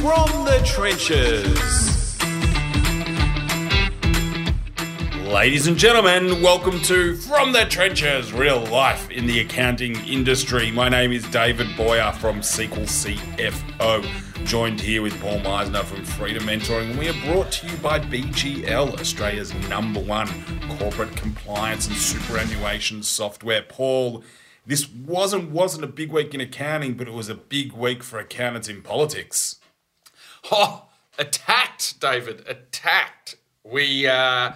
From the trenches. Ladies and gentlemen, welcome to From the Trenches Real Life in the Accounting Industry. My name is David Boyer from Sequel CFO, joined here with Paul Meisner from Freedom Mentoring, we are brought to you by BGL, Australia's number one corporate compliance and superannuation software. Paul, this wasn't wasn't a big week in accounting, but it was a big week for accountants in politics. Oh, attacked, David, attacked. We, uh,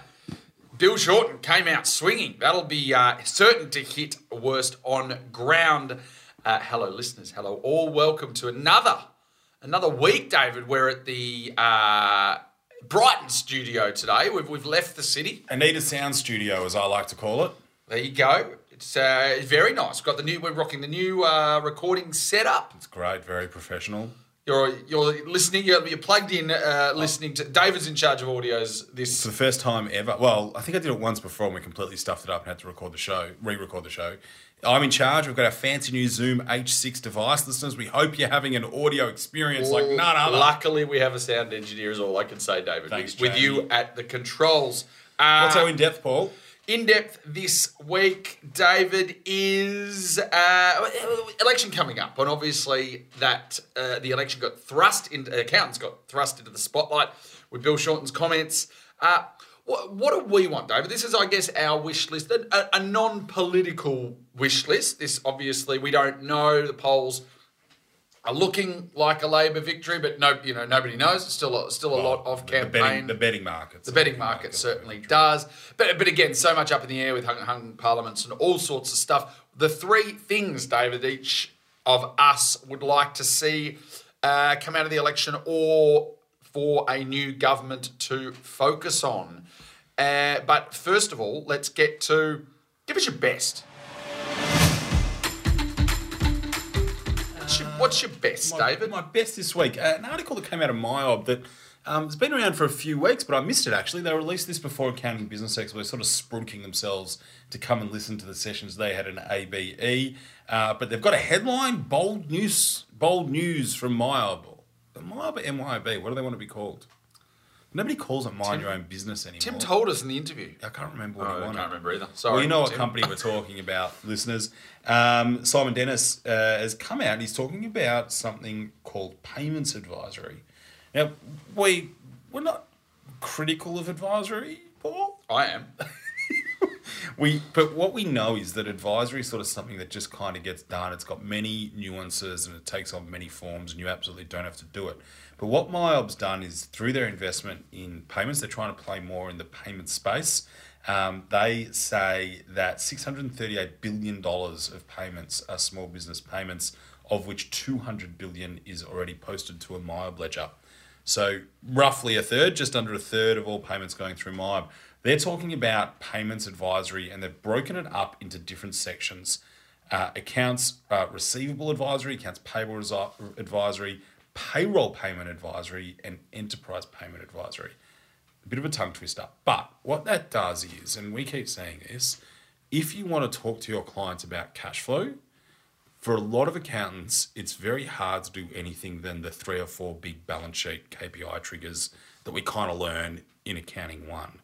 Bill Shorten came out swinging. That'll be uh, certain to hit worst on ground. Uh, hello, listeners. Hello, all. Welcome to another another week, David. We're at the uh, Brighton studio today. We've, we've left the city. Anita Sound Studio, as I like to call it. There you go. It's uh, very nice. We've got the new. We're rocking the new uh, recording setup. It's great, very professional. You're you're listening. You're, you're plugged in, uh, listening to. David's in charge of audios. This It's the first time ever. Well, I think I did it once before and we completely stuffed it up and had to record the show, re record the show. I'm in charge. We've got our fancy new Zoom H6 device. Listeners, we hope you're having an audio experience like none other. Luckily, we have a sound engineer. Is all I can say, David. Thanks, with, with you at the controls. Uh, What's our in depth, Paul? In depth this week, David, is uh, election coming up, and obviously that uh, the election got thrust into accountants got thrust into the spotlight with Bill Shorten's comments. Uh, what, what do we want, David? This is, I guess, our wish list, a, a non-political wish list. This obviously we don't know the polls are looking like a Labor victory, but no, you know nobody knows. It's still a, still a lot of The campaign. betting, the betting markets. The betting market certainly does. But but again, so much up in the air with hung, hung parliaments and all sorts of stuff. The three things, David, each of us would like to see uh, come out of the election or for a new government to focus on. Uh, but first of all, let's get to give us your best. What's your, best, my, David? My best this week. Uh, an article that came out of MyOb that um, has been around for a few weeks, but I missed it actually. They released this before Accounting Business they're sort of sprunking themselves to come and listen to the sessions they had in ABE. Uh, but they've got a headline: bold news, bold news from MyOb. MyOb MYOB? What do they want to be called? Nobody calls it mind your own business anymore. Tim told us in the interview. I can't remember what Oh, he I wanted. can't remember either. Sorry. Well, you know what Tim. company we're talking about, listeners. Um, Simon Dennis uh, has come out and he's talking about something called payments advisory. Now, we, we're not critical of advisory, Paul. I am. We, but what we know is that advisory is sort of something that just kind of gets done. It's got many nuances and it takes on many forms, and you absolutely don't have to do it. But what MyOb's done is through their investment in payments, they're trying to play more in the payment space. Um, they say that $638 billion of payments are small business payments, of which 200 billion is already posted to a MyOb ledger. So roughly a third, just under a third of all payments going through MyOb. They're talking about payments advisory, and they've broken it up into different sections: uh, accounts uh, receivable advisory, accounts payable advisory, payroll payment advisory, and enterprise payment advisory. A bit of a tongue twister, but what that does is, and we keep saying this, if you want to talk to your clients about cash flow, for a lot of accountants, it's very hard to do anything than the three or four big balance sheet KPI triggers that we kind of learn in Accounting One.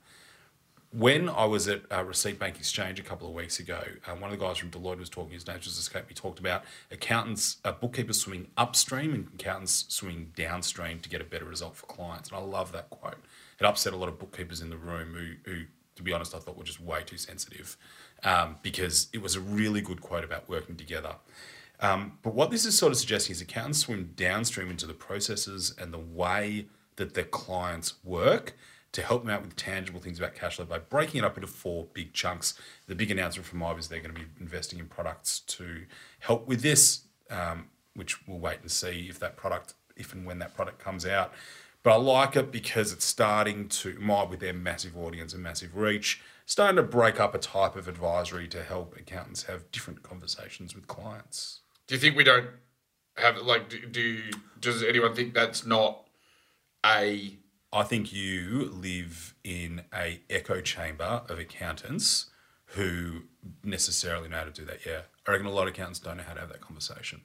When I was at uh, Receipt Bank Exchange a couple of weeks ago, uh, one of the guys from Deloitte was talking, his nature's escape, he talked about accountants, uh, bookkeepers swimming upstream and accountants swimming downstream to get a better result for clients. And I love that quote. It upset a lot of bookkeepers in the room who, who to be honest, I thought were just way too sensitive um, because it was a really good quote about working together. Um, but what this is sort of suggesting is accountants swim downstream into the processes and the way that their clients work to help them out with tangible things about cash flow by breaking it up into four big chunks. The big announcement from Mob is they're going to be investing in products to help with this, um, which we'll wait and see if that product, if and when that product comes out. But I like it because it's starting to, Mob with their massive audience and massive reach, starting to break up a type of advisory to help accountants have different conversations with clients. Do you think we don't have like? Do, do does anyone think that's not a? I think you live in a echo chamber of accountants who necessarily know how to do that. Yeah, I reckon a lot of accountants don't know how to have that conversation.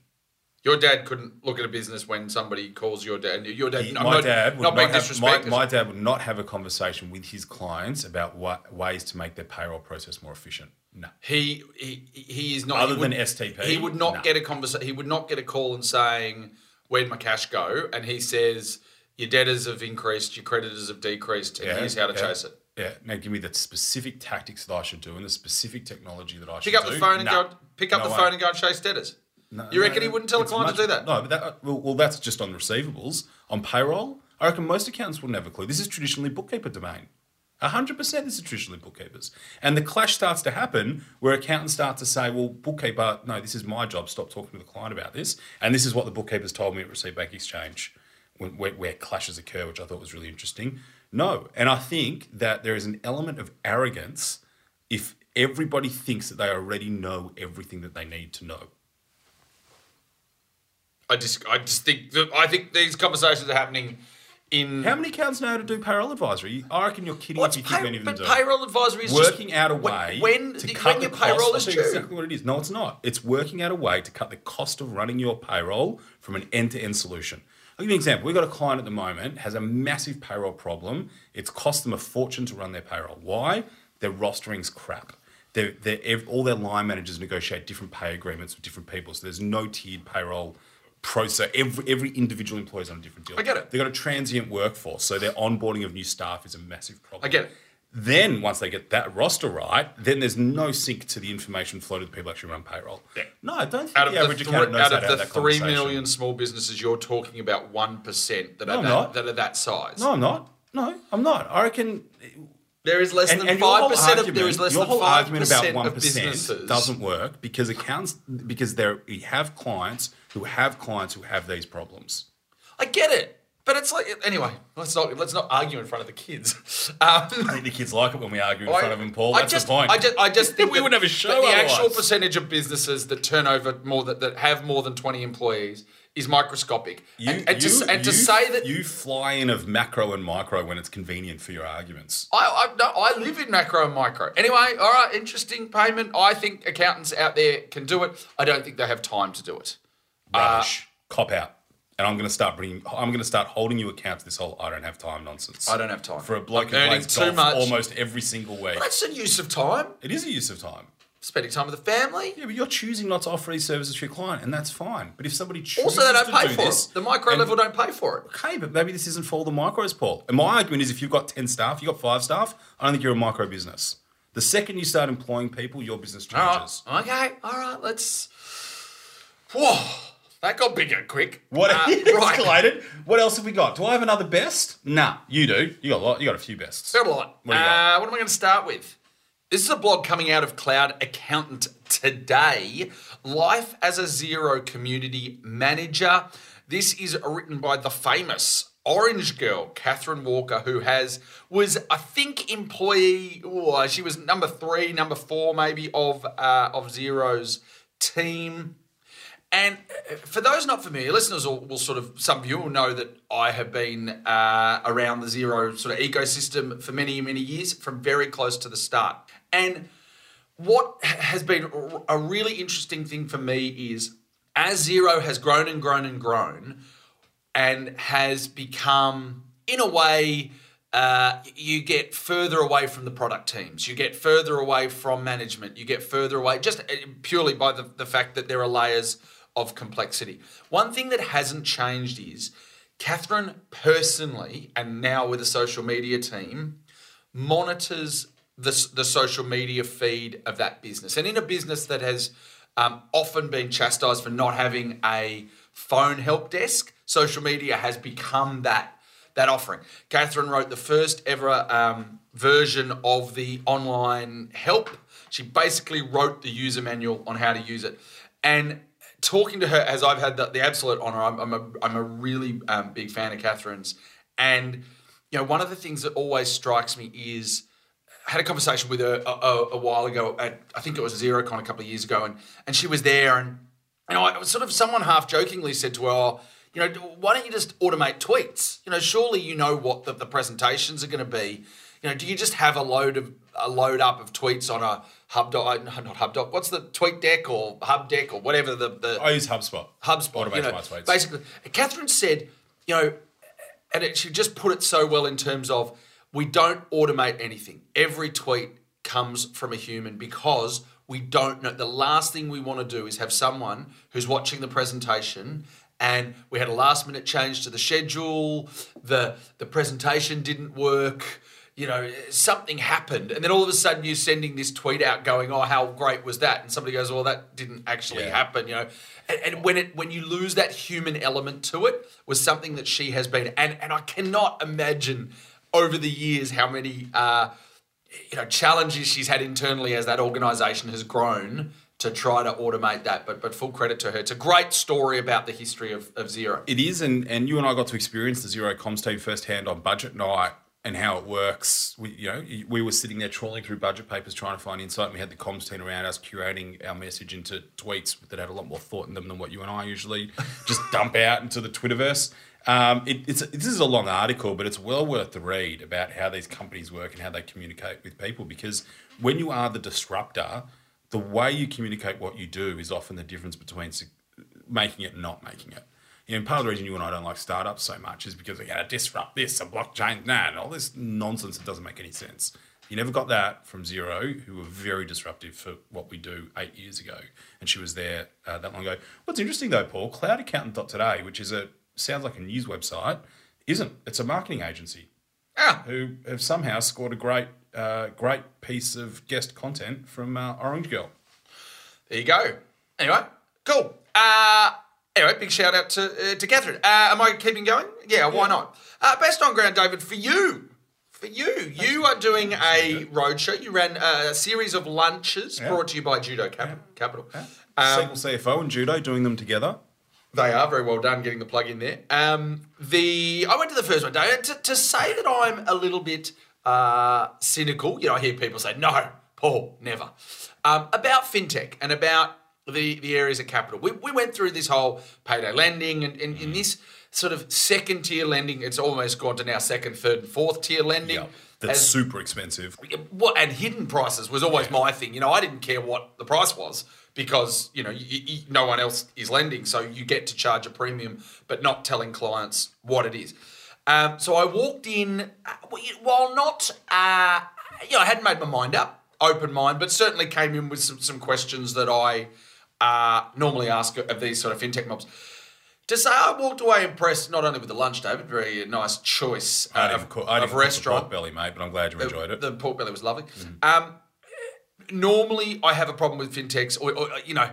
Your dad couldn't look at a business when somebody calls your dad. Your dad, He- my not, dad would not not, have, my, my dad would not have a conversation with his clients about what ways to make their payroll process more efficient. No. He he he is not Other would- than STP? He would not No. get a conversation. He would not get a call and saying, "Where'd my cash go?" And he says, "Your debtors have increased, your creditors have decreased, and here's how to yeah, chase it." Yeah. Now give me the specific tactics that I should do and the specific technology that I should Pick up do. the phone and No. go. Pick up No the way. phone and go and chase debtors. No, you reckon no, he wouldn't tell a client much- to do that? No, but that, well, well, that's just on receivables. On payroll, I reckon most accountants wouldn't have a clue. This is traditionally bookkeeper domain. 100% this is traditionally bookkeepers. And the clash starts to happen where accountants start to say, well, bookkeeper, no, this is my job. Stop talking to the client about this. And this is what the bookkeepers told me at Receipt Bank Exchange where, where clashes occur, which I thought was really interesting. No. And I think that there is an element of arrogance if everybody thinks that they already know everything that they need to know. I just I just think that I think these conversations are happening in. How many accountants know how to do payroll advisory? I reckon you're kidding What's if you think pay, many of them but do. payroll advisory is working just out a when- way when to the- cut when your the payroll cost. is due. exactly what it is. No, it's not. It's working out a way to cut the cost of running your payroll from an end-to-end solution. I'll give you an example. We've got a client at the moment has a massive payroll problem. It's cost them a fortune to run their payroll. Why? Their rostering's crap. They're, they're, all their line managers negotiate different pay agreements with different people. So there's no tiered payroll process. Every, every individual employee is on a different deal. I get it. They've got a transient workforce. So their onboarding of new staff is a massive problem. I get it. Then once they get that roster right, then there's no sync to the information flow to the people actually run payroll. Yeah. No, I don't think out the the, average accountant knows out how of have the that three small businesses, you're talking about one percent that No, are that, that are that size. No, I'm not. No, I'm not. I reckon. There is less And, than five percent of there is less your than five argument about one of businesses doesn't work because accounts because there we have clients who have clients who have these problems. I get it, but it's like anyway. Let's not let's not argue in front of the kids. Um, I think the kids like it when we argue in front of them, Paul. I That's just, the point. I just, I just think We wouldn't have a show The actual percentage of businesses that turn over more that, that have more than twenty employees is microscopic. You, and and, you- to, and to say that you fly in of macro and micro when it's convenient for your arguments. I, I, no, I live in macro and micro. Anyway, all right, interesting payment. I think accountants out there can do it. I don't think they have time to do it. Rubbish, cop out, and I'm going to start bringing. I'm going to start holding you account to this whole "I don't have time" nonsense. I don't have time. for a bloke I'm who plays too golf much. almost every single week. That's a use of time. It is a use of time. Spending time with the family. Yeah, but you're choosing not to offer these services to your client, and that's fine. But if somebody chooses Also, they don't to pay do for this, it. The micro and- level don't pay for it. Okay, but maybe this isn't for all the micros, Paul. And my argument is if you've got 10 staff, you've got five staff, I don't think you're a micro business. The second you start employing people, your business All right. changes. Okay. All right. Let's. Whoa. That got bigger quick. What Uh, right. escalated? What else have we got? Do I have another best? Nah, you do. You got a lot. You got a few bests. Got a lot. What do you got? uh, what am I going to start with? This is a blog coming out of Cloud Accountant today. Life as a Xero Community Manager. This is written by the famous Orange Girl, Catherine Walker, who has was I think employee. Oh, she was number three, number four, maybe of uh, of Xero's team. And uh, for those not familiar, listeners will, will sort of, some of you will know that I have been uh, around the Xero sort of ecosystem for many, many years, from very close to the start. And what has been a really interesting thing for me is as Xero has grown and grown and grown and has become, in a way, uh, you get further away from the product teams. You get further away from management. You get further away just uh, purely by the, the fact that there are layers of complexity. One thing that hasn't changed is Catherine personally, and now with the social media team, monitors the, the social media feed of that business. And in a business that has um, often been chastised for not having a phone help desk, social media has become that that offering. Catherine wrote the first ever um, version of the online help. She basically wrote the user manual on how to use it. And talking to her, as I've had the, the absolute honor, I'm, I'm, a, I'm a really um, big fan of Catherine's. And, you know, one of the things that always strikes me is I had a conversation with her a, a, a while ago at, I think it was Xerocon a couple of years ago, and, and she was there. And, you know, I was sort of someone half jokingly said to her, oh, you know, why don't you just automate tweets? You know, surely you know what the, the presentations are going to be. You know, do you just have a load of a load up of tweets on a Hubdoc, uh, no, not Hubdoc. What's the TweetDeck or hub deck or whatever the the I use HubSpot. HubSpot. Automates You know, my tweets. basically, Catherine said, you know, and it, she just put it so well in terms of we don't automate anything. Every tweet comes from a human because we don't know. The last thing we want to do is have someone who's watching the presentation and we had a last minute change to the schedule, the the presentation didn't work. You know, something happened, and then all of a sudden you're sending this tweet out, going, "Oh, how great was that?" And somebody goes, "Well, that didn't actually Yeah. happen." You know, and, and when it when you lose that human element to it was something that she has been and and I cannot imagine over the years how many uh, you know challenges she's had internally as that organization has grown to try to automate that but but full credit to her it's a great story about the history of, of Xero It is, and, and you and I got to experience the Xero Comms team firsthand on budget night and how it works. We, you know, we were sitting there trawling through budget papers trying to find insight. And we had the comms team around us curating our message into tweets that had a lot more thought in them than what you and I usually just dump out into the Twitterverse. Um, it, it's this is a long article, but it's well worth the read about how these companies work and how they communicate with people. Because when you are the disruptor, the way you communicate what you do is often the difference between making it and not making it. You know, and part of the reason you and I don't like startups so much is because they're to disrupt this, a blockchain, that, and all this nonsense that doesn't make any sense. You never got that from Xero, who were very disruptive for what we do eight years ago, and she was there uh, that long ago. What's interesting though, Paul, cloudaccountant.today, which is a sounds like a news website, isn't. It's a marketing agency ah who have somehow scored a great, uh, great piece of guest content from uh, Orange Girl. there you go anyway cool uh Anyway, big shout out to uh, to Catherine. Uh, am I keeping going? Yeah, why not? Uh, best on ground, David, for you. For you. You are doing a roadshow. You ran a series of lunches Yeah. brought to you by Judo Cap- Capital. Um, Um, CFO and Judo doing them together. They are very well done getting the plug in there. Um, the I went to the first one, David. To, to say that I'm a little bit uh, cynical, you know, I hear people say, "No, Paul, never," um, about fintech and about the the areas of capital. We, we went through this whole payday lending and, and in this sort of second tier lending, it's almost gone to now second, third, and fourth tier lending. Yeah, that's As- super expensive. what and hidden prices was always my thing. You know, I didn't care what the price was because you know you, you, no one else is lending, so you get to charge a premium, but not telling clients what it is. Um, so I walked in, uh, while not, uh, you know, I hadn't made my mind up, open mind, but certainly came in with some, some questions that I uh, normally ask of these sort of fintech mobs. To say I walked away impressed not only with the lunch, David, very nice choice uh, of, cook, of the restaurant. pork belly, mate, but I'm glad you enjoyed it. The pork belly was lovely. Mm. Um, normally, I have a problem with fintechs, or, or you know,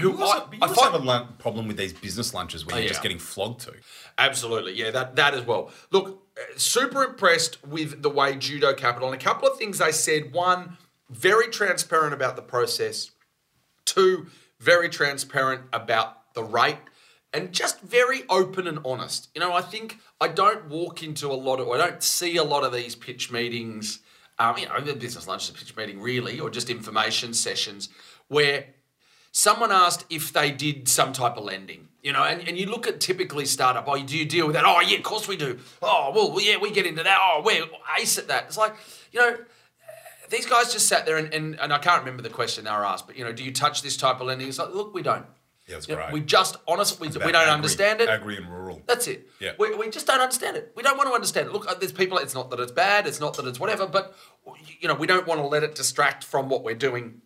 who you also, I, you I find have a lun- problem with these business lunches where Oh, you're yeah. just getting flogged to. Absolutely, yeah, that that as well. Look, uh, super impressed with the way Judo Capital and a couple of things they said. One, very transparent about the process. Two, very transparent about the rate. And just very open and honest. You know, I think I don't walk into a lot of, I don't see a lot of these pitch meetings, um, you know, the business lunch is a pitch meeting really, or just information sessions where someone asked if they did some type of lending, you know, and, and you look at typically startup, oh, do you deal with that? Oh, yeah, of course we do. Oh, well, yeah, we get into that. Oh, we're ace at that. It's like, you know, these guys just sat there and, and, and I can't remember the question they were asked, but, you know, do you touch this type of lending? It's like, look, we don't. Yeah, it's great. we just, honestly, we, we don't agri- understand it. Agri and rural. That's it. Yeah. We, we just don't understand it. We don't want to understand it. Look, uh, there's people, it's not that it's bad, it's not that it's whatever, but, you know, we don't want to let it distract from what we're doing.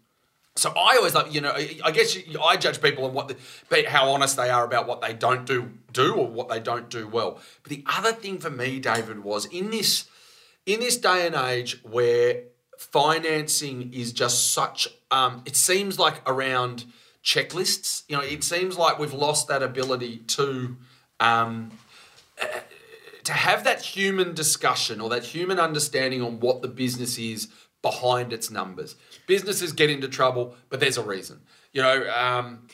So I always like, you know, I I guess you, I judge people on what, the, how honest they are about what they don't do, do or what they don't do well. But the other thing for me, David, was in this, in this day and age where financing is just such, um, it seems like around checklists. You know, it seems like we've lost that ability to um, uh, to have that human discussion or that human understanding on what the business is behind its numbers. Businesses get into trouble, but there's a reason. You know, um,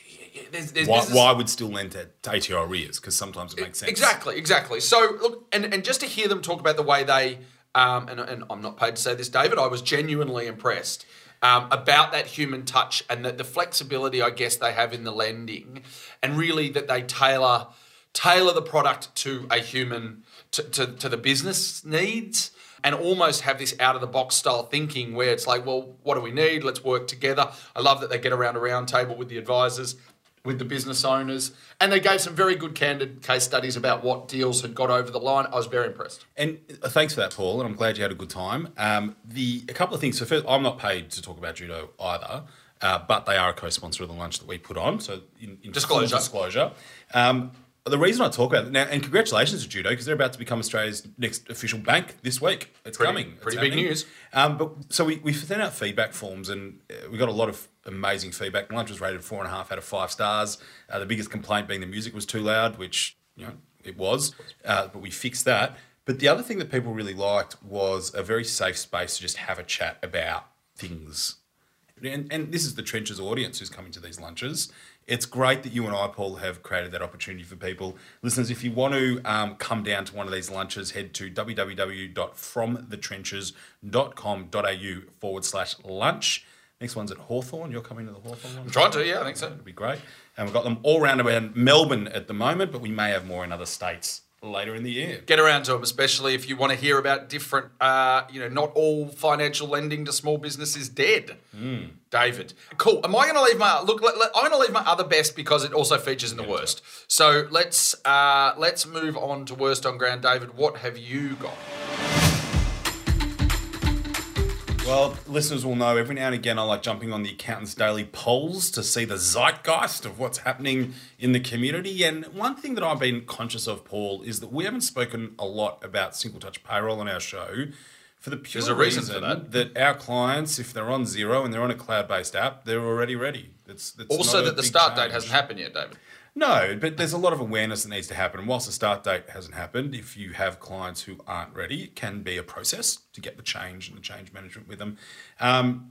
there's, there's Why, why would still lend to ATO arrears? Because sometimes it makes sense. Exactly, exactly. So look, and, and just to hear them talk about the way they, um, and, and I'm not paid to say this, David, I was genuinely impressed um, about that human touch and the, the flexibility I guess they have in the lending, and really that they tailor tailor the product to a human to, to, to the business needs. and almost have this out of the box style thinking where it's like, well, what do we need? Let's work together. I love that they get around a round table with the advisors with the business owners, and they gave some very good candid case studies about what deals had got over the line. I was very impressed. And uh, thanks for that, Paul. And I'm glad you had a good time. Um, the a couple of things. So first, I'm not paid to talk about judo either, uh, but they are a co-sponsor of the lunch that we put on. So in, in Disclosure. disclosure. Um, the reason I talk about it now, and congratulations to judo because they're about to become Australia's next official bank this week. It's Pretty- coming. It's pretty big happening. news. Um, but so we we sent out feedback forms, and uh, we got a lot of amazing feedback. Lunch was rated four and a half out of five stars. Uh, the biggest complaint being the music was too loud, which you know it was, uh, but we fixed that. But the other thing that people really liked was a very safe space to just have a chat about things. And, and this is the trenches audience who's coming to these lunches. It's great that you and I, Paul, have created that opportunity for people. Listeners, if you want to um, come down to one of these lunches, head to www.fromthetrenches.com.au forward slash lunch. Next one's at Hawthorn. You're coming to the Hawthorn one? I'm trying to, yeah, I think so. It'd be great. And we've got them all round around Melbourne at the moment, but we may have more in other states later in the year. Get around to them, especially if you want to hear about different, uh, you know, not all financial lending to small business is dead. David. Cool. Am I going to leave my, look, let, let- I'm going to leave my other best because it also features in the worst. So let's, uh, let's move on to worst on ground. David, what have you got? Well, listeners will know every now and again I like jumping on the Accountants Daily polls to see the zeitgeist of what's happening in the community. And one thing that I've been conscious of, Paul, is that we haven't spoken a lot about single touch payroll on our show for the pure There's a reason for that. our clients, if they're on Xero and they're on a cloud based app, they're already ready. It's, it's Also, that the start date hasn't happened yet, David. No, but there's a lot of awareness that needs to happen. And whilst the start date hasn't happened, if you have clients who aren't ready, it can be a process to get the change and the change management with them. Um,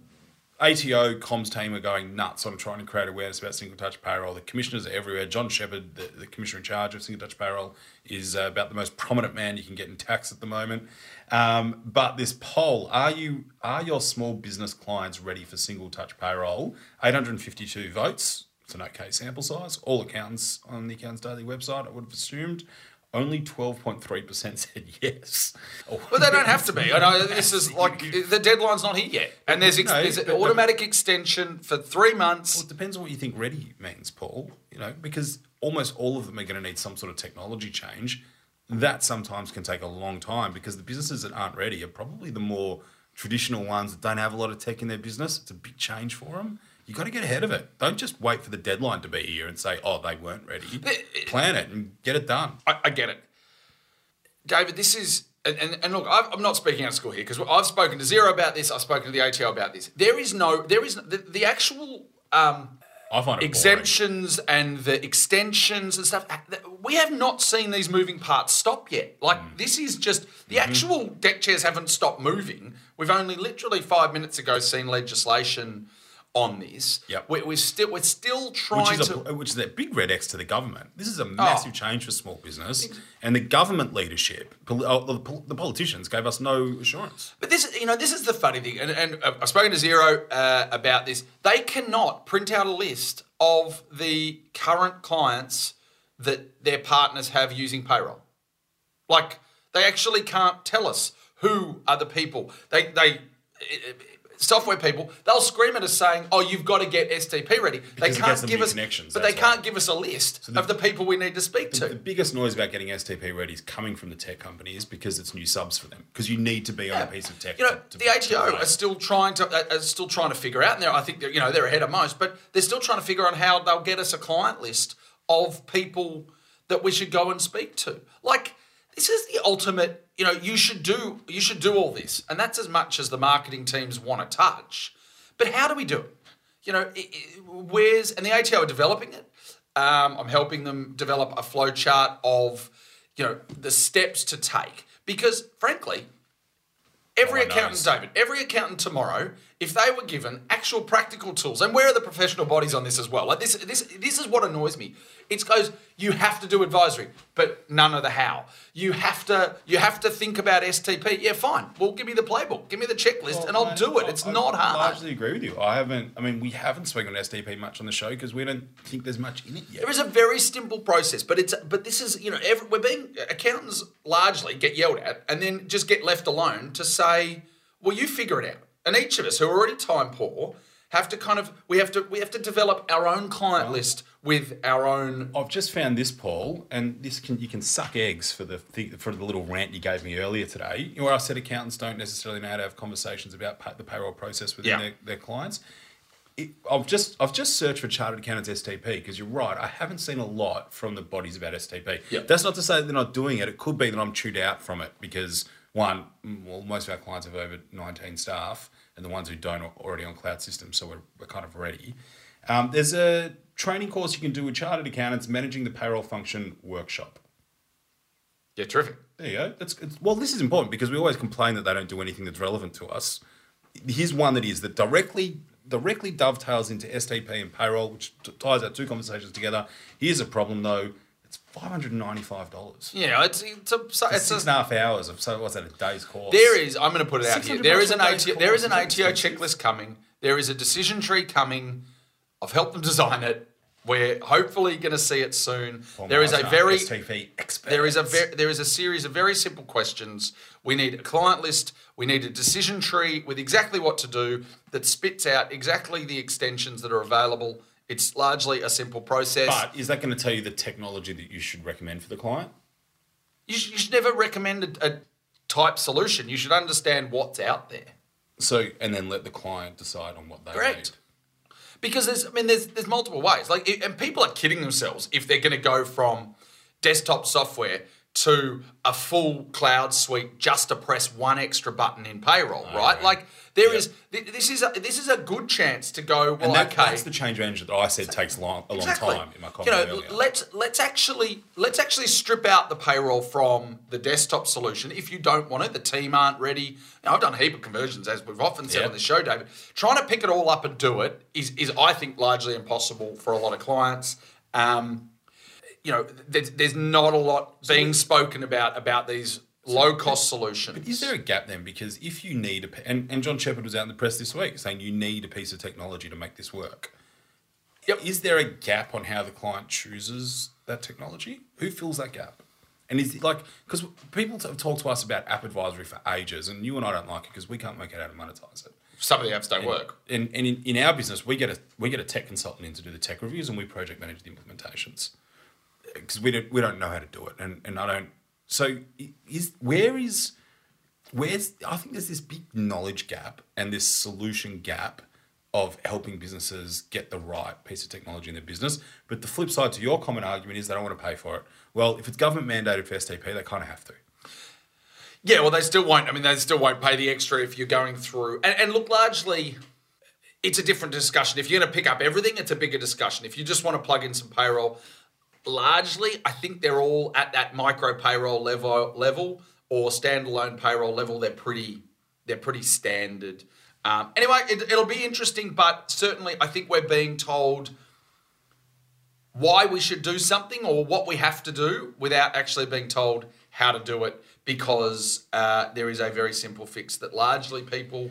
ATO comms team are going nuts on trying to create awareness about single touch payroll. The commissioners are everywhere. John Shepherd, the, the commissioner in charge of single touch payroll, is uh, about the most prominent man you can get in tax at the moment. Um, but this poll: Are you are your small business clients ready for single touch payroll? 852 votes. It's an okay sample size. All accountants on the Accountants Daily website, I would have assumed. Only 12.3% said yes. But they don't have to be. I know this is like the deadline's not here yet, and there's, ex- No, there's an automatic extension for three months. Well, it depends on what you think ready means, Paul. You know, because almost all of them are going to need some sort of technology change. That sometimes can take a long time because the businesses that aren't ready are probably the more traditional ones that don't have a lot of tech in their business. It's a big change for them. You got to get ahead of it. Don't just wait for the deadline to be here and say, "Oh, they weren't ready." Plan it and get it done. I, I get it, David. This is and, and, and look, I've, I'm not speaking out of school here because I've spoken to Xero about this. I've spoken to the ATO about this. There is no, there is the, the actual um, I find it boring. exemptions and the extensions and stuff. We have not seen these moving parts stop yet. Like Mm. this is just the Mm-hmm. actual deck chairs haven't stopped moving. We've only literally five minutes ago seen legislation on this. Yep. We're, we're still we're still trying which is, to. a, which is a big red X to the government. This is a massive change for small business, and the government leadership, pol- uh, the, the politicians, gave us no assurance. But this, you know, this is the funny thing, and, and uh, I've spoken to Xero uh, about this. They cannot print out a list of the current clients that their partners have using payroll. Like they actually can't tell us who are the people. They they software people they'll scream at us saying, "Oh, you've got to get STP ready." Because they can't give us connections, but they why. can't give us a list the- of the people we need to speak to. The biggest noise about getting STP ready is coming from the tech companies because it's new subs for them. Because you need to be on a piece of tech. You know, to- to- the ATO are still trying to uh, are still trying to figure out. And they're, I think they're, you know they're ahead of most, but they're still trying to figure out how they'll get us a client list of people that we should go and speak to. Like this is the ultimate. You know, you should do you should do all this, and that's as much as the marketing teams want to touch. But how do we do it? You know, i i where's and the ATO are developing it. Um, I'm helping them develop a flow chart of you know the steps to take because frankly Every Oh, accountant, David, every accountant tomorrow, if they were given actual practical tools, and where are the professional bodies on this as well? Like this, this, this is what annoys me. It goes. You have to do advisory, but none of the how. You have to you have to think about STP. Yeah, fine. Well, give me the playbook, give me the checklist, and I'll mate, do it. It's I- not I hard. I largely agree with you. I haven't. I mean, we haven't spoken on STP much on the show because we don't think there's much in it yet. There is a very simple process, but it's but this is you know every, we're being accountants largely get yelled at and then just get left alone to say, well, you figure it out. And each of us who are already time poor have to kind of we have to we have to develop our own client list with our own. I've just found this, Paul, and this can you can suck eggs for the for the little rant you gave me earlier today, where I said accountants don't necessarily know how to have conversations about pa- the payroll process within Yeah. their, their clients. It, I've just I've just searched for chartered accountants STP because you're right. I haven't seen a lot from the bodies about STP. That's not to say they're not doing it. It could be that I'm chewed out from it because one, well, most of our clients have over 19 staff, and the ones who don't are already on cloud systems, so we're, we're kind of ready. Um, there's a training course you can do with chartered accountants managing the payroll function workshop. Yeah, terrific. There you go. That's well, this is important because we always complain that they don't do anything that's relevant to us. Here's one that is that directly directly dovetails into STP and payroll, which t- ties our two conversations together. Here's a problem though: it's five hundred and ninety-five dollars. Yeah, it's it's a, it's Six a and a half hours of so what's that a day's course? There is. I'm going to put it out here. 600 There is an for a day's ATO, there is an course, is that ATO checklist coming. There is a decision tree coming. I've helped them design it. We're hopefully going to see it soon. Paul there is a very there is a ver- there is a series of very simple questions. We need a client list. We need a decision tree with exactly what to do that spits out exactly the extensions that are available. It's largely a simple process. But is that going to tell you the technology that you should recommend for the client? you, should, you should never recommend a, a type solution. You should understand what's out there. So and then let the client decide on what they Correct. need. Because there's, I mean, there's there's multiple ways. Like, and people are kidding themselves if they're going to go from desktop software to a full cloud suite just to press one extra button in payroll, right? right. Like, there Yeah. is th- this is a, this is a good chance to go. Well, And that, okay, that's the change management that I said takes long, a long Exactly. time in my you comment know, earlier. let's let's actually let's actually strip out the payroll from the desktop solution. If you don't want it, the team aren't ready. You know, I've done a heap of conversions, as we've often said Yeah. on the show, David. Trying to pick it all up and do it is is I think largely impossible for a lot of clients. Um, you know, there's, there's not a lot being spoken about about these low cost solutions. But Is there a gap then? Because if you need a, and, and John Shepherd was out in the press this week saying you need a piece of technology to make this work. Yep. Is there a gap on how the client chooses that technology? Who fills that gap? And is it like, because people have talked to us about app advisory for ages, and you and I don't like it because we can't work out how to monetize it. Some of the apps don't work. And, and in, in our business, we get a we get a tech consultant in to do the tech reviews, and we project manage the implementations because we don't we don't know how to do it, and and I don't. So is where is where's I think there's this big knowledge gap and this solution gap of helping businesses get the right piece of technology in their business. But the flip side to your common argument is they don't want to pay for it. Well, if it's government mandated for STP, they kind of have to. Yeah, well, they still won't. I mean, they still won't pay the extra if you're going through. And, and look, largely, it's a different discussion. If you're going to pick up everything, it's a bigger discussion. If you just want to plug in some payroll, largely, I think they're all at that micro payroll level, level or standalone payroll level. They're pretty, they're pretty standard. Um, anyway, it, it'll be interesting, but certainly, I think we're being told why we should do something or what we have to do without actually being told how to do it because uh, there is a very simple fix that largely people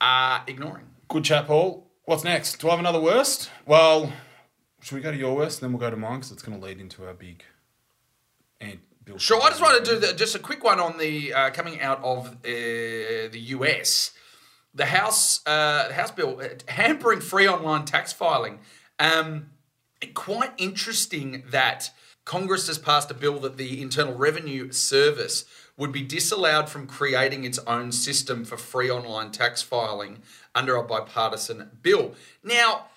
are ignoring. Good chat, Paul. What's next? Do I have another worst? Well, should we go to your worst and then we'll go to mine because it's going to lead into our big. And Bill Sure, I just want to do the, just a quick one on the uh, coming out of uh, the US. The House, uh, the House bill uh, hampering free online tax filing. Um, quite interesting that Congress has passed a bill that the Internal Revenue Service would be disallowed from creating its own system for free online tax filing under a bipartisan bill. Now,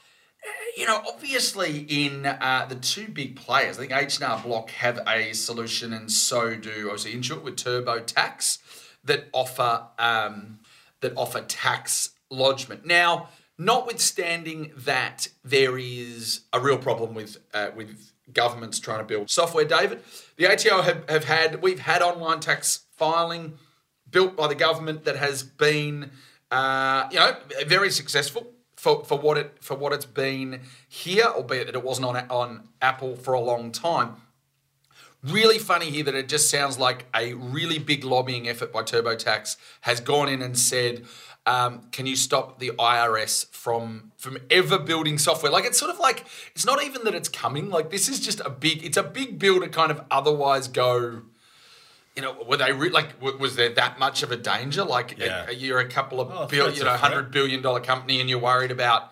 you know, obviously, in uh, the two big players, I think H&R Block have a solution, and so do obviously Intuit with TurboTax that offer um, that offer tax lodgement. Now, notwithstanding that, there is a real problem with uh, with governments trying to build software. David, the ATO have, have had we've had online tax filing built by the government that has been uh, you know very successful for, for what it for what it's been here, albeit that it wasn't on on Apple for a long time. Really funny here that it just sounds like a really big lobbying effort by TurboTax has gone in and said, um, "Can you stop the IRS from from ever building software?" Like it's sort of like it's not even that it's coming. Like this is just a big. It's a big bill to kind of otherwise go you know, were they re- like? w- Was there that much of a danger? Like, Yeah. a, you're a couple of Oh, bill, you know, hundred billion dollar company, and you're worried about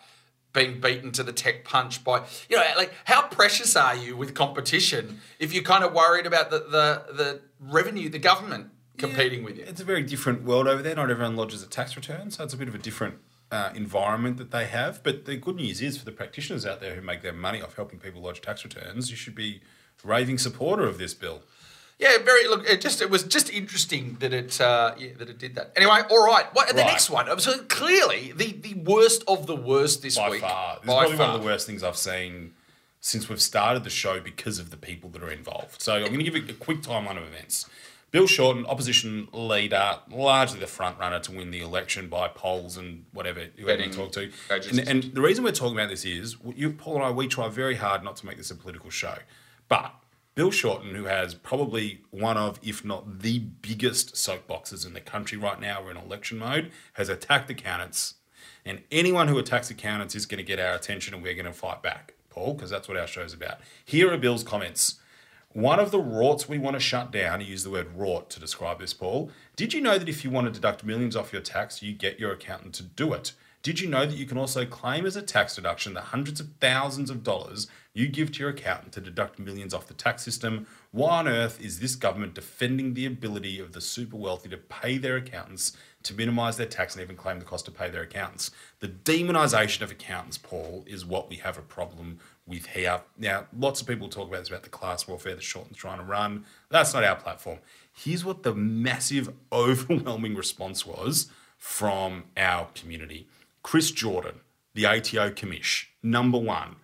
being beaten to the tech punch by, you know, like how precious are you with competition if you're kind of worried about the the, the revenue, the government competing with you? It's a very different world over there. Not everyone lodges a tax return, so it's a bit of a different uh, environment that they have. But the good news is for the practitioners out there who make their money off helping people lodge tax returns, you should be raving supporter of this bill. Yeah, very. Look, it just it was just interesting that it uh, yeah, that it did that. Anyway, all right. What the Right. next one? So clearly the the worst of the worst this By week. far, this by is probably far. one of the worst things I've seen since we've started the show because of the people that are involved. So I'm going to give you a quick timeline of events. Bill Shorten, opposition leader, largely the front runner to win the election by polls and whatever whoever you talk to. And, and the reason we're talking about this is you, Paul and I, we try very hard not to make this a political show, but Bill Shorten, who has probably one of, if not the biggest soapboxes in the country right now, we're in election mode, has attacked accountants. And anyone who attacks accountants is going to get our attention and we're going to fight back, Paul, because that's what our show's about. Here are Bill's comments. One of the rorts we want to shut down, he used the word rort to describe this, Paul. Did you know that if you want to deduct millions off your tax, you get your accountant to do it? Did you know that you can also claim as a tax deduction the hundreds of thousands of dollars you give to your accountant to deduct millions off the tax system? Why on earth is this government defending the ability of the super wealthy to pay their accountants to minimise their tax and even claim the cost to pay their accountants? The demonisation of accountants, Paul, is what we have a problem with here. Now, lots of people talk about this about the class warfare that Shorten's trying to run. That's not our platform. Here's what the massive, overwhelming response was from our community. Chris Jordan, the ATO commish, number one.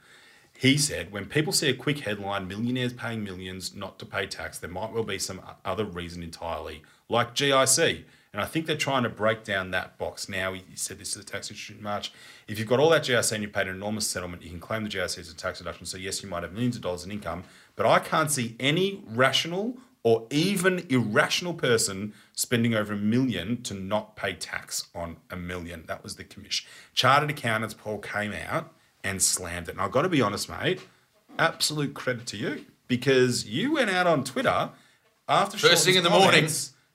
He said, when people see a quick headline, millionaires paying millions not to pay tax, there might well be some other reason entirely, like GIC. And I think they're trying to break down that box now. He said this to the Tax Institute in March. If you've got all that GIC and you paid an enormous settlement, you can claim the GIC as a tax deduction. So, yes, you might have millions of dollars in income, but I can't see any rational or even irrational person spending over a million to not pay tax on a million. That was the commish. Chartered accountants, Paul, came out and slammed it. And I've got to be honest, mate, absolute credit to you because you went out on Twitter after First thing in the morning.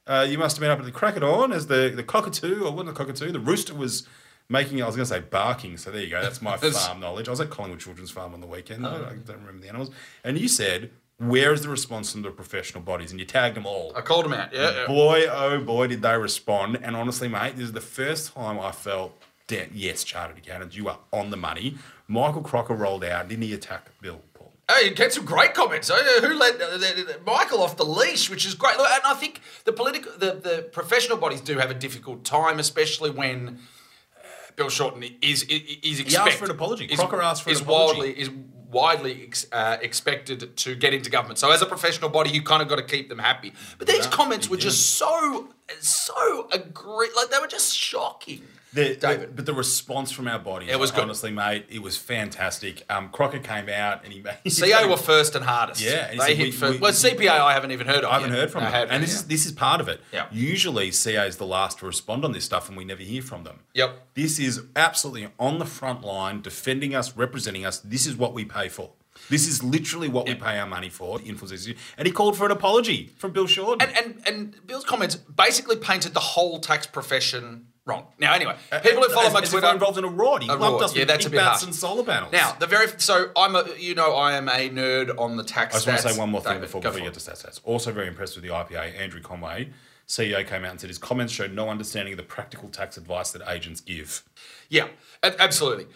Uh, you must have been up at the crack of dawn as the, the cockatoo, or wasn't the cockatoo, the rooster was making, I was going to say barking, so there you go, that's my farm knowledge. I was at Collingwood Children's Farm on the weekend, Oh. I don't remember the animals. And you said, where is the response from the professional bodies? And you tagged them all. I called them out. Yeah, yeah. Boy, oh boy, did they respond. And honestly, mate, this is the first time I felt, "Damn, yes, chartered accountants, you are on the money. Michael Croker rolled out. Didn't he attack Bill, Paul? Oh, you get some great comments. Oh, Who let uh, Michael off the leash, which is great. And I think the political, the, the professional bodies do have a difficult time, especially when uh, Bill Shorten is is, is expect, asked for an apology. Is, Crocker asked for an is apology. Widely, is widely ex, uh, expected to get into government. So as a professional body, you kind of got to keep them happy. But these Yeah, comments were did. just so so agree, like they were just shocking. The, David. the- but the response from our bodies, It was good. honestly, mate, it was fantastic. Um, Croker came out and he made. CA were first and hardest. Yeah, they said hit we- first. we- well, CPA I haven't even heard of. I haven't yet. heard from I them, and this yeah. is this is part of it. Yeah. Usually, CA is the last to respond on this stuff, and we never hear from them. Yep. This is absolutely on the front line, defending us, representing us. This is what we pay for. This is literally what we pay our money for. And he called for an apology from Bill Shorten. And, and and Bill's comments basically painted the whole tax profession wrong. Now, anyway, uh, people who follow as, my as Twitter involved in a rod. He A lumped us yeah, with that's a bit bats harsh. and solar panels. Now, the very so I'm a you know I am a nerd on the tax. I just want to say one more thing David, before, before you get to stats. stats. Also very impressed with the IPA. Andrew Conway, CEO, came out and said his comments showed no understanding of the practical tax advice that agents give. Yeah, absolutely.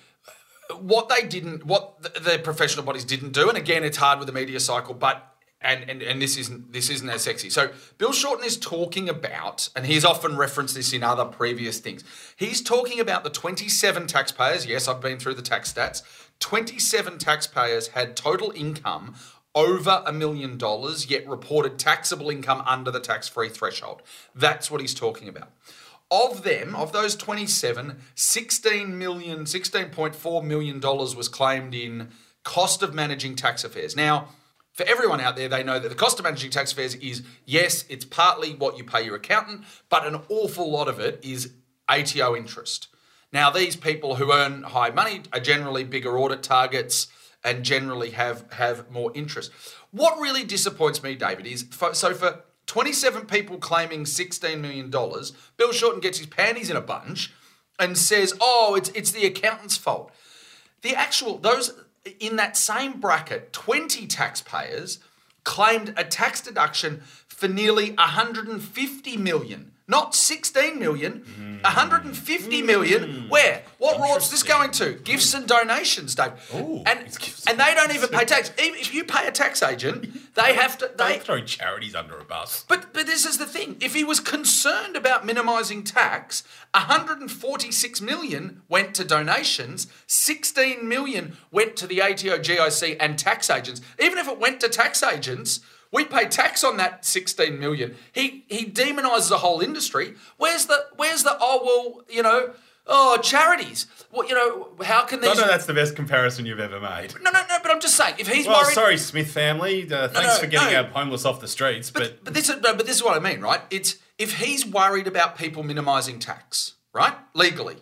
What they didn't, what the professional bodies didn't do, and again, it's hard with the media cycle, but. And, and, and this isn't this isn't as sexy. So Bill Shorten is talking about, and he's often referenced this in other previous things. He's talking about the 27 taxpayers. Yes, I've been through the tax stats. 27 taxpayers had total income over a million dollars, yet reported taxable income under the tax-free threshold. That's what he's talking about. of them, of those 27, 16 million, 16.4 million dollars was claimed in cost of managing tax affairs. Now, for everyone out there, they know that the cost of managing tax affairs is yes, it's partly what you pay your accountant, but an awful lot of it is ATO interest. Now, these people who earn high money are generally bigger audit targets and generally have have more interest. What really disappoints me, David, is for, so for 27 people claiming $16 million, Bill Shorten gets his panties in a bunch and says, oh, it's, it's the accountant's fault. The actual, those in that same bracket, 20 taxpayers claimed a tax deduction for nearly 150 million. Not 16 million, 150 million. Where? What road's this going to? Gifts and donations, Dave. Ooh, and and they don't even pay tax. Even if you pay a tax agent, they have to. They Don't throw charities under a bus. but but this is the thing. If he was concerned about minimising tax, 146 million went to donations, 16 million went to the ATO, GIC, and tax agents. Even if it went to tax agents, we pay tax on that 16 million. He he demonises the whole industry. Where's the where's the oh well you know oh charities? Well you know how can they I these know that's the best comparison you've ever made. no no no? But I'm just saying if he's Well, worried. sorry, Smith family. Uh, thanks no, for getting no. our homeless off the streets. But, But, but this is no, but this is what I mean, right? It's if he's worried about people minimising tax, right? Legally,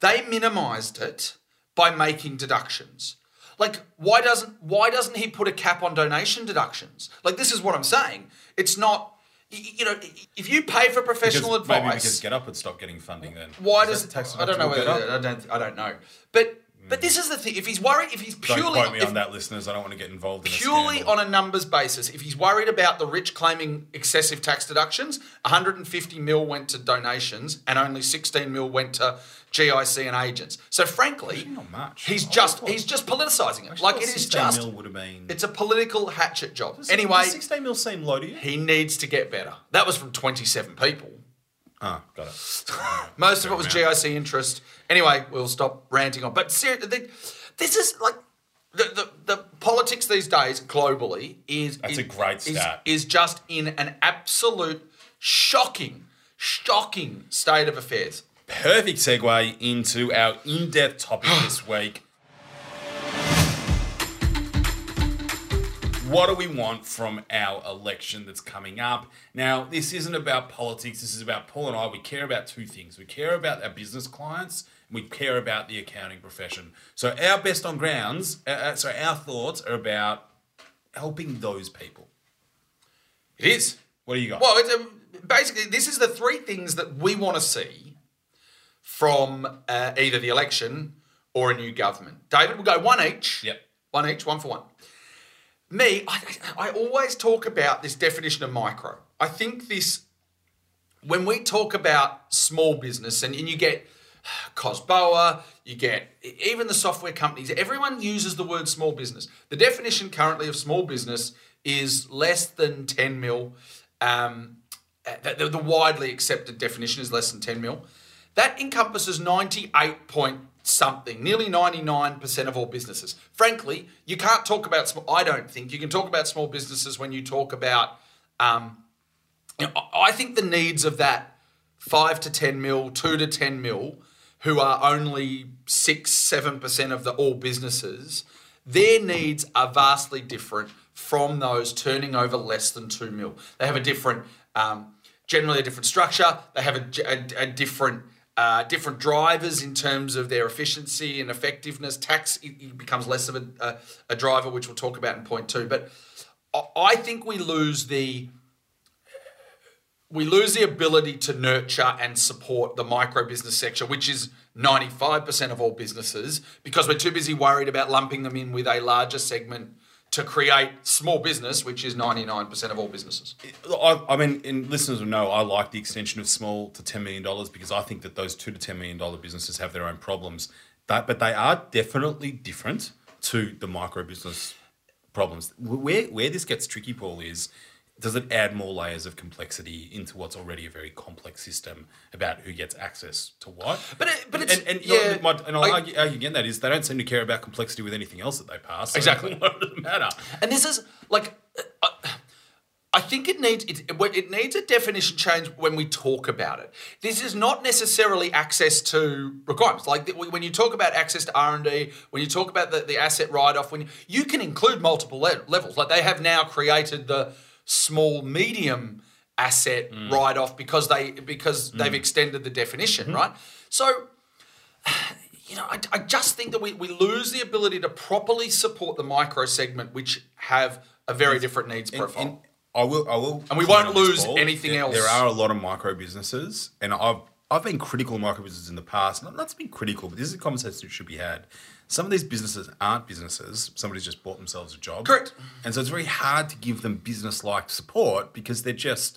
they minimised it by making deductions. Like, why doesn't why doesn't he put a cap on donation deductions? Like, this is what I'm saying. It's not, you know, if you pay for professional because, maybe advice, because Get Up would stop getting funding then. why Is does it? I don't know? Whether, I don't. I don't know. But but this is the thing. If he's worried, if he's purely Don't quote me if- on that, listeners. I don't want to get involved in a purely on a numbers basis, if he's worried about the rich claiming excessive tax deductions, 150 mil went to donations and only 16 mil went to GIC and agents. So frankly, not much. he's I just thought- he's just politicizing it. Like it is 16 just mil would have been. it's a political hatchet job. Does- Anyway, does 16 mil seem low to you? he needs to get better. That was from 27 people. Ah, got it. Most of it was GIC interest. Anyway, we'll stop ranting on. But seriously, this is like the, the, the politics these days globally is That's is, a great is, stat. is just in an absolute shocking, shocking state of affairs. Perfect segue into our in depth topic this week. What do we want from our election that's coming up? Now, this isn't about politics. This is about Paul and I. We care about two things. We care about our business clients, and we care about the accounting profession. So, our best on grounds, uh, uh, so our thoughts are about helping those people. It is. What do you got? Well, it's a, basically, this is the three things that we want to see from uh, either the election or a new government. David, we'll go one each. Yep. One each, one for one. Me, I, I always talk about this definition of micro. I think this, when we talk about small business and, and you get Cosboa, you get even the software companies, everyone uses the word small business. The definition currently of small business is less than 10 mil. Um, the, the widely accepted definition is less than 10 mil. That encompasses 98 point something, nearly 99% of all businesses. Frankly, you can't talk about small, I don't think you can talk about small businesses when you talk about, um, you know, I think the needs of that 5 to 10 mil, 2 to 10 mil, who are only 6, 7% of the all businesses, their needs are vastly different from those turning over less than 2 mil. They have a different, um, generally a different structure, they have a, a- a different uh, different drivers in terms of their efficiency and effectiveness. Tax becomes less of a, a, a driver, which we'll talk about in point two. But I think we lose the we lose the ability to nurture and support the micro business sector, which is 95% of all businesses, because we're too busy worried about lumping them in with a larger segment to create small business, which is 99% of all businesses. I, I mean, listeners will know I like the extension of small to $10 million because I think that those two to $10 million businesses have their own problems. That, but they are definitely different to the micro business problems. Where, where this gets tricky, Paul, is does it add more layers of complexity into what's already a very complex system about who gets access to what? But it- but it's- and, and, yeah, my, and I'll I- argue, argue again that is they don't seem to care about complexity with anything else that they pass. So Exactly. What does it matter? And this is like, uh, I think it needs it, it needs a definition change when we talk about it. This is not necessarily access to requirements. Like when you talk about access to R and D, when you talk about the, the asset write off, when you, you can include multiple le- levels. Like they have now created the small medium asset Mm. write off because they because they've extended the definition, Mm-hmm. right? So you know, I, I just think that we, we lose the ability to properly support the micro segment, which have a very different needs profile. and I will, I will, And we won't lose anything There- else. There are a lot of micro businesses, and I've I've been critical of micro businesses in the past. Not, not to be critical, but this is a conversation that should be had. Some of these businesses aren't businesses. Somebody's just bought themselves a job. Correct. And so it's very hard to give them business-like support because they're just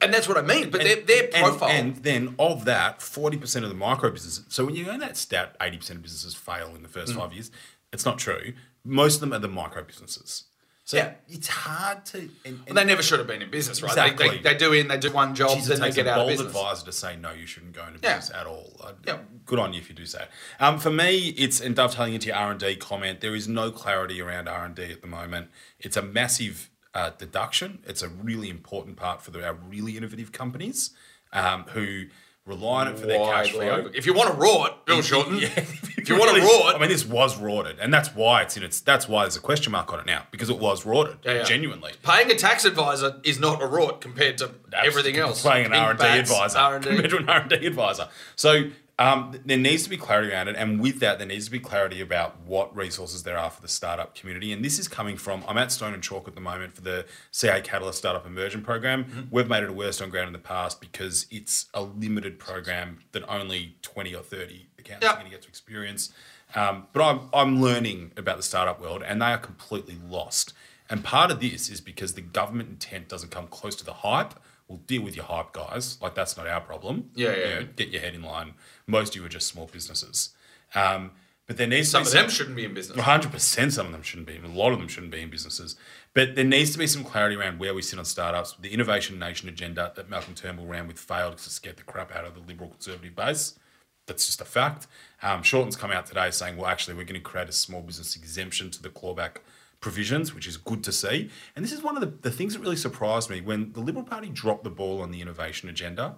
and that's what I mean. But and- their, their profile. And, then of that, forty percent of the micro businesses. So when you go in that stat, eighty percent of businesses fail in the Mm. first five years. It's not true. Most of them are the micro businesses. So Yeah. it's hard to. And, and they never should have been in business, right? They, Exactly. they, they do in, they do one job, it then they get out of bold business. advisor to say no, you shouldn't go into Yeah. business at all. Uh, Yeah. Good on you if you do say. Um, for me, it's and dovetailing into your R and D comment. There is no clarity around R and D at the moment. It's a massive uh, deduction. It's a really important part for the, our really innovative companies um, who rely on it for their cash flow. over- If you want to raw it, Bill Shorten. Yeah, If you want to raw it, I mean, this was rorted, and that's why it's in its. That's why there's a question mark on it now because it was rorted, Yeah, yeah. genuinely. paying a tax advisor is not a rort compared to everything else. Playing an R and D advisor R&D. compared to an R and D advisor. So um, there needs to be clarity around it, and with that, there needs to be clarity about what resources there are for the startup community. And this is coming from. I'm at Stone and Chalk at the moment for the CA Catalyst Startup Immersion Program. Mm-hmm. We've made it a worst on ground in the past because it's a limited program that only 20 or 30 accountants Yeah. are going to get to experience. Um, but I'm, I'm learning about the startup world, and they are completely lost. And part of this is because the government intent doesn't come close to the hype. We'll deal with your hype, guys. Like that's not our problem. Yeah, yeah. You know, get your head in line. Most of you are just small businesses. Um, but there needs Some to of be them shouldn't be in business. hundred percent. Some of them shouldn't be. A lot of them shouldn't be in businesses. But there needs to be some clarity around where we sit on startups. The Innovation Nation agenda that Malcolm Turnbull ran with failed to scare the crap out of the Liberal Conservative base. That's just a fact. Um, Shorten's come out today saying, well, actually, we're going to create a small business exemption to the clawback provisions, which is good to see. And this is one of the, the things that really surprised me when the Liberal Party dropped the ball on the innovation agenda.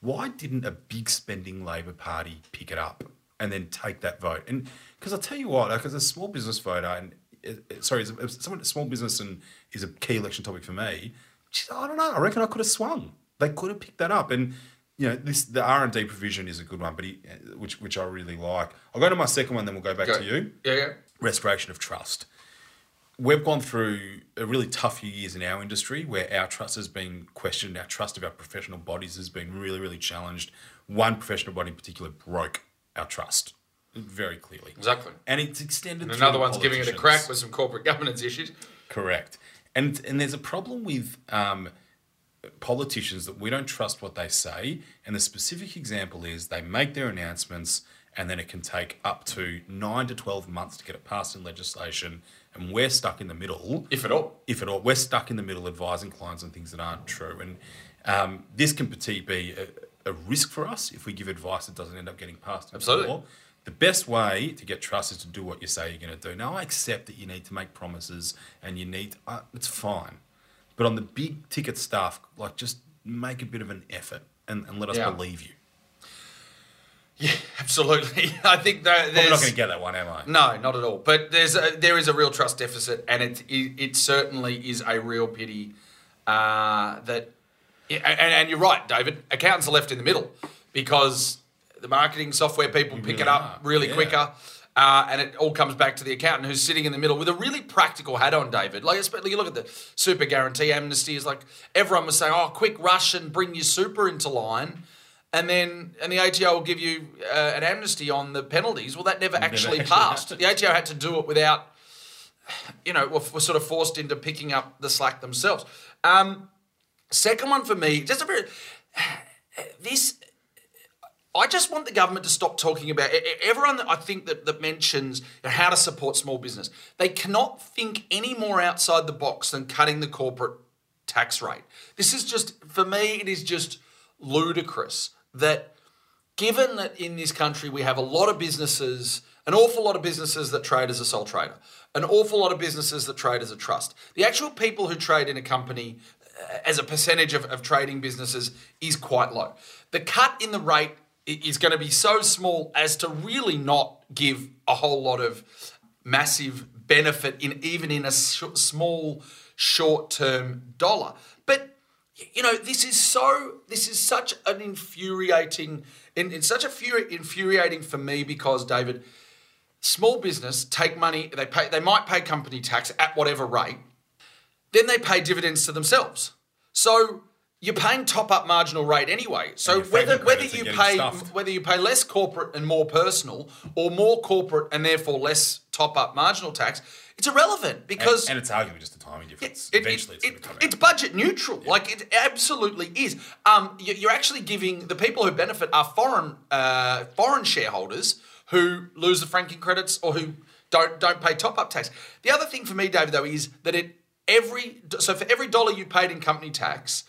Why didn't a big spending Labor Party pick it up and then take that vote? And because I'll tell you what, like, as a small business voter, and sorry, as, a, someone small business and is a key election topic for me. geez, I don't know. I reckon I could have swung. They could have picked that up, and you know, this the R and D provision is a good one, but he, which which I really like. I'll go to my second one, then we'll go back Go. to you. Yeah, yeah. Restoration of trust. We've gone through a really tough few years in our industry where our trust has been questioned. Our trust of our professional bodies has been really, really challenged. One professional body in particular broke our trust very clearly. Exactly. And it's extended. And another one's giving it a crack with some corporate governance issues. Correct. And and there's a problem with um, politicians that we don't trust what they say. And the specific example is they make their announcements and then it can take up to nine to 12 months to get it passed in legislation. And we're stuck in the middle If at all. if at all. We're stuck in the middle advising clients on things that aren't true. And um, this can be a, a risk for us if we give advice that doesn't end up getting passed. Absolutely. The best way to get trust is to do what you say you're going to do. Now, I accept that you need to make promises and you need, uh, it's fine. But on the big ticket stuff, like just make a bit of an effort and, and let us Yeah. believe you. Yeah, absolutely. I think that I'm not going to get that one, am I? no, not at all. But there's a, there is a real trust deficit, and it it, it certainly is a real pity uh, that. yeah, And, and you're right, David. Accountants are left in the middle because the marketing software people pick really it up are, really yeah. quicker. Uh, and it all comes back to the accountant who's sitting in the middle with a really practical hat on, David. Like, especially you look at the super guarantee amnesty, is like everyone was saying, oh, quick rush and bring your super into line. And then, and the ATO will give you uh, an amnesty on the penalties. Well, that never actually actually passed. happened. The ATO had to do it without, you know, were, were sort of forced into picking up the slack themselves. Um, second one for me, just a very, this I just want the government to stop talking about everyone that I think that, that mentions how to support small business. They cannot think any more outside the box than cutting the corporate tax rate. This is just for me. It is just ludicrous that given that in this country we have a lot of businesses, an awful lot of businesses that trade as a sole trader, an awful lot of businesses that trade as a trust. The actual people who trade in a company, uh, as a percentage of, of trading businesses is quite low. The cut in the rate is going to be so small as to really not give a whole lot of massive benefit in even in a sh- small short-term dollar. You know, this is so this is such an infuriating and it's such a furi- infuriating for me because David small business take money they pay they might pay company tax at whatever rate then they pay dividends to themselves so you're paying top up marginal rate anyway so whether whether you pay stuffed. whether you pay less corporate and more personal or more corporate and therefore less top up marginal tax it's irrelevant because and, and it's arguably just a timing difference. it- Eventually, it- it's going to come out. it's budget neutral. Like it absolutely is. Um, you- you're actually giving the people who benefit are foreign uh, foreign shareholders who lose the franking credits or who don't don't pay top up tax. The other thing for me, David, though, is that it every so for every dollar you paid in company tax,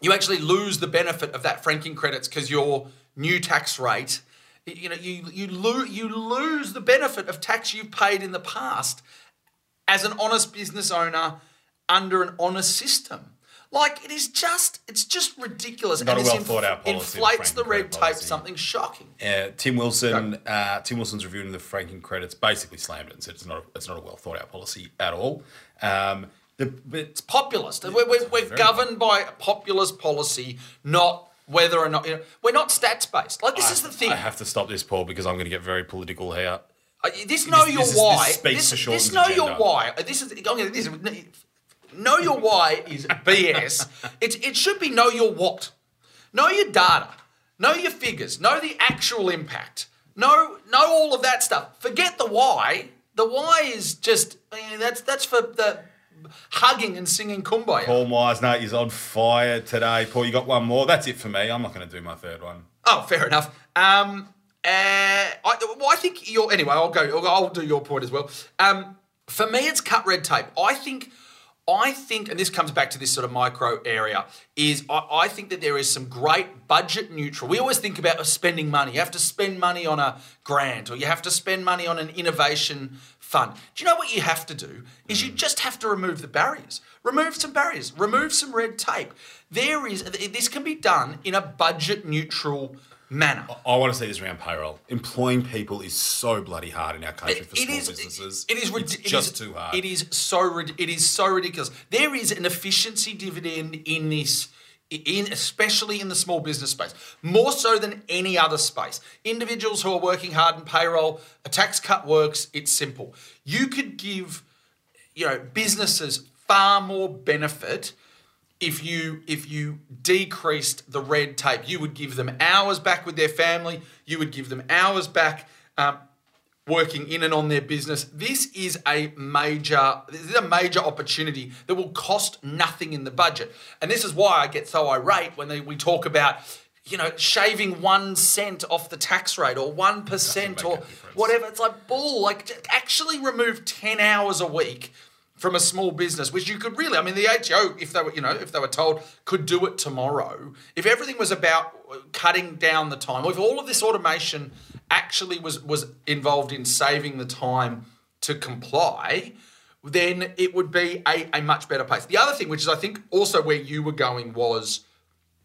you actually lose the benefit of that franking credits because your new tax rate you know you you lose you lose the benefit of tax you've paid in the past as an honest business owner under an honest system like it is just it's just ridiculous Not a it's well-thought-out policy, the inflates the red tape policy. something shocking Uh, Tim Wilson, uh, Tim Wilson's reviewing the franking credits basically slammed it and said it's not a, it's not a well thought out policy at all. Um, the, but populist. we're we're, we're governed by a populist policy, not whether or not you know, we're not stats based. Like this is the thing. I have to stop this, Paul, because I'm going to get very political here. Uh, this know This- your this is- this why. speaks This, to this know your why. Uh, This is okay, this know your why is BS. it it should be know your what. Know your data. Know your figures. Know the actual impact. Know know all of that stuff. Forget the why. The why is just eh, that's that's for the hugging and singing kumbaya. Paul Meissner is on fire today. Paul, you got one more. That's it for me. I'm not going to do my third one. Oh, fair enough. Um, uh, I, well, I think you're. Anyway, I'll go. I'll, I'll do your point as well. Um, for me, it's cut red tape. I think. I think, and this comes back to this sort of micro area, is I, I think that there is some great budget neutral. We always think about spending money. You have to spend money on a grant or you have to spend money on an innovation fund. Do you know what you have to do? Is you just have to remove the barriers. Remove some barriers. Remove some red tape. There is this can be done in a budget neutral manner. I want to see this around payroll. Employing people is so bloody hard in our country for It small is. businesses. It is. rid- It's it just is- too hard. It is so. It is so ridiculous. There is an efficiency dividend in this. In especially in the small business space, more so than any other space. Individuals who are working hard in payroll, a tax cut works. It's simple. You could give, you know, businesses far more benefit if you if you decreased the red tape, you would give them hours back with their family. You would give them hours back um, working in and on their business. This is a major this is a major opportunity that will cost nothing in the budget, and this is why I get so irate when they, we talk about. You know, shaving one cent off the tax rate or one percent or whatever. It's like bull. Like, actually remove ten hours a week from a small business, which you could really, I mean, the ATO, if they were, you know, if they were told could do it tomorrow, if everything was about cutting down the time, if all of this automation actually was was involved in saving the time to comply, then it would be a, a much better place. The other thing, which is I think also where you were going, was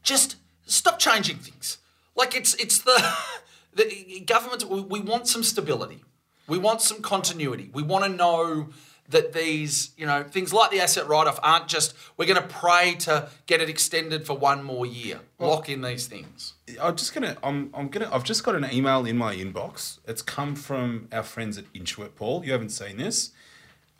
just stop changing things. Like it's it's the the government. We, we want some stability. We want some continuity. We want to know that these you know things like the asset write-off aren't just we're going to pray to get it extended for one more year. Lock in these things. I'm just gonna. I'm. I'm gonna. I've just got an email in my inbox. It's come from our friends at Intuit. Paul, you haven't seen this.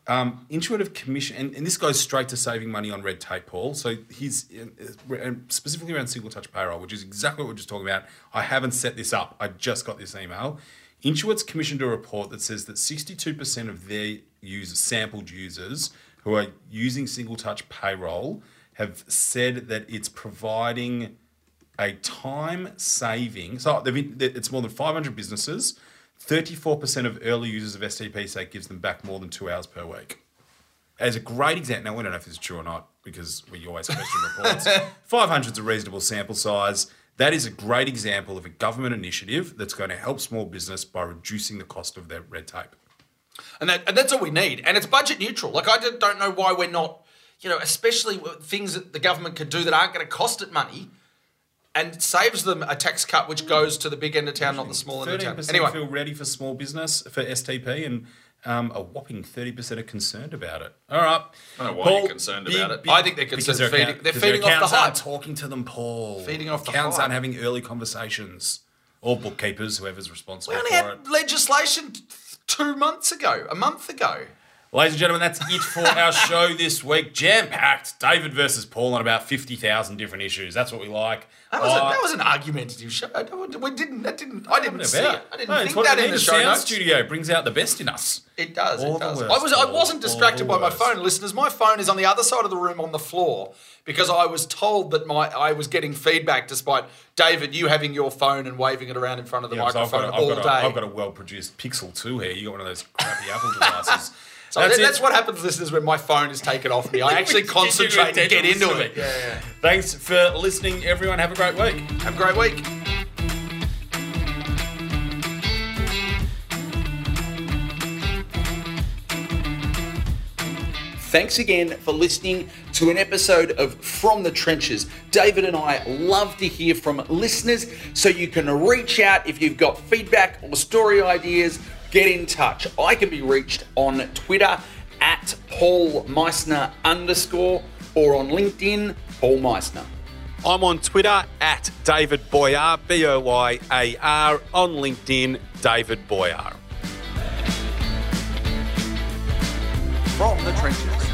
Um, Intuit have commissioned, and, and this goes straight to saving money on red tape, Paul. So he's uh, uh, specifically around single touch payroll, which is exactly what we're just talking about. I haven't set this up. I just got this email. Intuit's commissioned a report that says that 62% of their users, sampled users who are using single touch payroll have said that it's providing a time saving. So been, it's more than 500 businesses. 34% of early users of STP say it gives them back more than two hours per week. As a great example, now we don't know if this is true or not because we always question reports. 500 is a reasonable sample size. That is a great example of a government initiative that's going to help small business by reducing the cost of their red tape. And, that, and that's all we need. And it's budget neutral. Like, I don't know why we're not, you know, especially with things that the government could do that aren't going to cost it money, and saves them a tax cut which goes to the big end of town, not the small end of town. percent Anyway, feel ready for small business for STP, and um, a whopping thirty percent are concerned about it. All right, I don't know why you're concerned about it. I think they're because concerned their feeding- account- they're feeding off the accountants aren't hype. talking to them, Paul. Feeding off the accountants hype. aren't having early conversations. Or bookkeepers, whoever's responsible we only had it. legislation t- two months ago, a month ago. Ladies and gentlemen, that's it for our show this week. Jam packed. David versus Paul on about fifty thousand different issues. That's what we like. That was, a, I- that was an argumentative show. I We didn't. That didn't. I didn't see it. I didn't No, think that in the show sound notes. studio brings out the best in us. It does. All it does. worst, I was. I wasn't distracted by my phone, listeners. My phone is on the other side of the room on the floor because I was told that my I was getting feedback, despite David you having your phone and waving it around in front of the Yeah, 'cause I've microphone got, a, all I've, day. got a, I've got a well-produced Pixel 2 here. You got one of those crappy Apple devices. so that's that- that's what happens, listeners, when my phone is taken off me. I actually concentrate and get into it. Yeah, yeah. Thanks for listening, everyone. Have a great week. Have a great week. Thanks again for listening to an episode of From the Trenches. David and I love to hear from listeners, so you can reach out if you've got feedback or story ideas. Get in touch. I can be reached on Twitter at Paul Meissner underscore or on LinkedIn, Paul Meissner. I'm on Twitter at David Boyar, B O Y A R, on LinkedIn, David Boyar. From the Trenches.